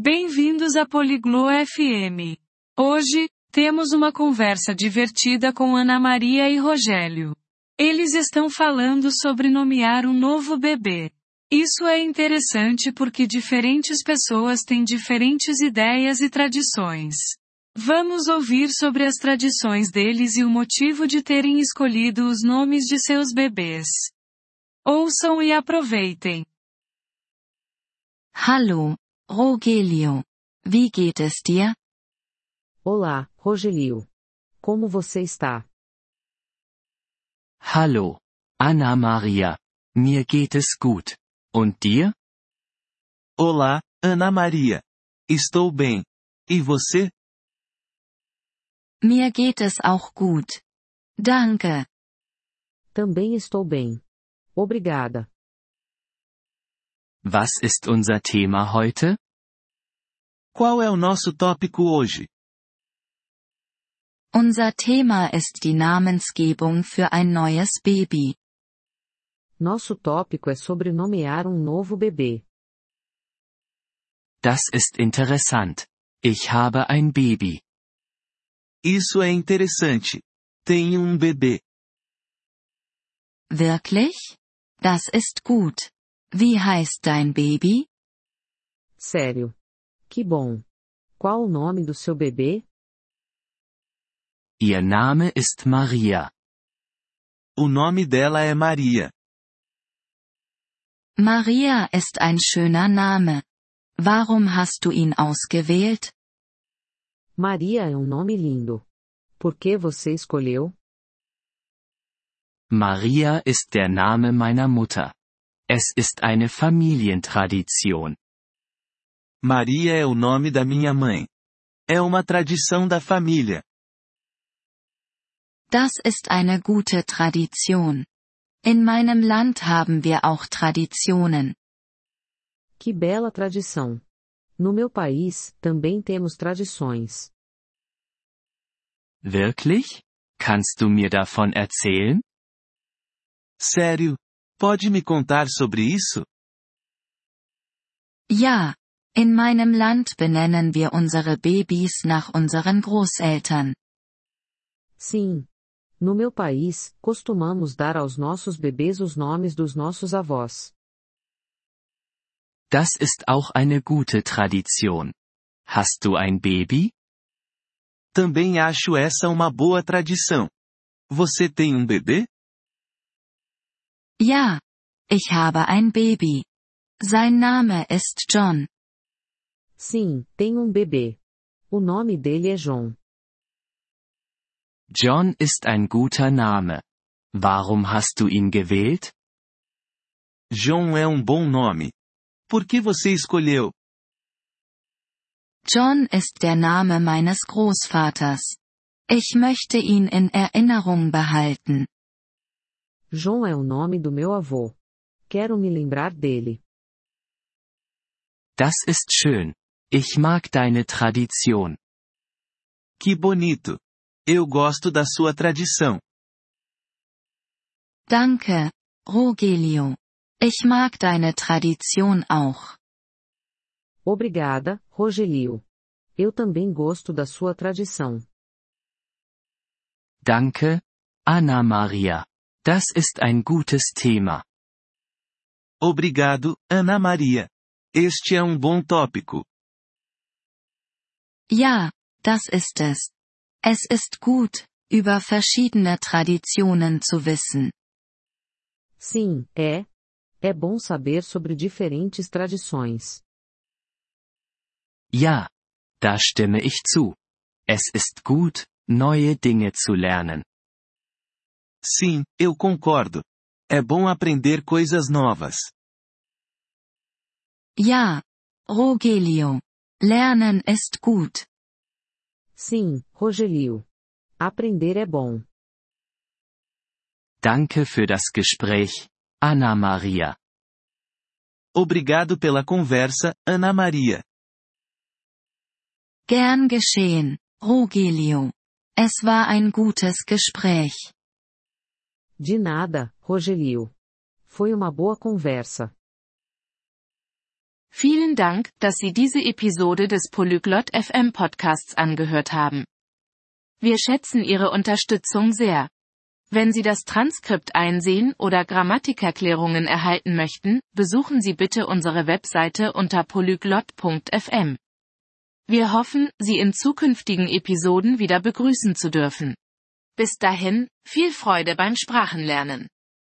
Bem-vindos a Poliglo FM. Hoje, temos uma conversa divertida com Ana Maria e Rogério. Eles estão falando sobre nomear um novo bebê. Isso é interessante porque diferentes pessoas têm diferentes ideias e tradições. Vamos ouvir sobre as tradições deles e o motivo de terem escolhido os nomes de seus bebês. Ouçam e aproveitem. Hallo, Rogelio. Wie geht es dir? Olá, Rogelio. Como você está? Hallo, Anna Maria. Mir geht es gut. Und dir? Olá, Ana Maria. Estou bem. E você? Mir geht es auch gut. Danke. Também estou bem. Obrigada. Was ist unser Thema heute? Qual é o nosso tópico hoje? Unser Thema ist die Namensgebung für ein neues Baby. Nosso tópico é sobre nomear um novo bebê. Das ist interessant. Ich habe ein Baby. Isso é interessante. Tenho um bebê. Wirklich? Das ist gut. Wie heißt dein Baby? Sério. Que bom. Qual o nome do seu bebê? Ihr Name ist Maria. O nome dela é Maria. Maria ist ein schöner Name. Warum hast du ihn ausgewählt? Maria é um nome lindo. Por que você escolheu? Maria ist der Name meiner Mutter. Es ist eine Familientradition. Maria é o nome da minha mãe. É uma tradição da família. Das ist eine gute Tradition. In meinem Land haben wir auch Traditionen. Que bela tradição. No meu país, também temos tradições. Wirklich? Kannst du mir davon erzählen? Sério? Pode me contar sobre isso? Ja, in meinem Land benennen wir unsere Babys nach unseren Großeltern. Sim. No meu país, costumamos dar aos nossos bebês os nomes dos nossos avós. Das ist auch eine gute Tradition. Hast du ein Baby? Também acho essa uma boa tradição. Você tem um bebê? Ja, ich habe ein Baby. Sein Name ist John. Sim, tenho um bebê. O nome dele é John. John ist ein guter Name. Warum hast du ihn gewählt? John é um bom nome. Por que você escolheu? John ist der Name meines Großvaters. Ich möchte ihn in Erinnerung behalten. John é o nome do meu avô. Quero me lembrar dele. Das ist schön. Ich mag deine Tradition. Que bonito. Eu gosto da sua tradição. Danke, Rogelio. Ich mag deine Tradition auch. Obrigada, Rogelio. Eu também gosto da sua tradição. Danke, Anna Maria. Das ist ein gutes Thema. Obrigado, Ana Maria. Este é um bom tópico. Ja, das ist es. Es ist gut, über verschiedene Traditionen zu wissen. Sim, é. É bom saber sobre diferentes tradições. Ja, da stimme ich zu. Es ist gut, neue Dinge zu lernen. Sim, eu concordo. É bom aprender coisas novas. Ja, Rogelio. Lernen ist gut. Sim, Rogelio. Aprender é bom. Danke für das Gespräch, Anna Maria. Obrigado pela conversa, Ana Maria. Gern geschehen, Rogelio. Es war ein gutes Gespräch. De nada, Rogelio. Foi uma boa conversa. Vielen Dank, dass Sie diese Episode des Polyglot FM Podcasts angehört haben. Wir schätzen Ihre Unterstützung sehr. Wenn Sie das Transkript einsehen oder Grammatikerklärungen erhalten möchten, besuchen Sie bitte unsere Webseite unter polyglot.fm. Wir hoffen, Sie in zukünftigen Episoden wieder begrüßen zu dürfen. Bis dahin, viel Freude beim Sprachenlernen.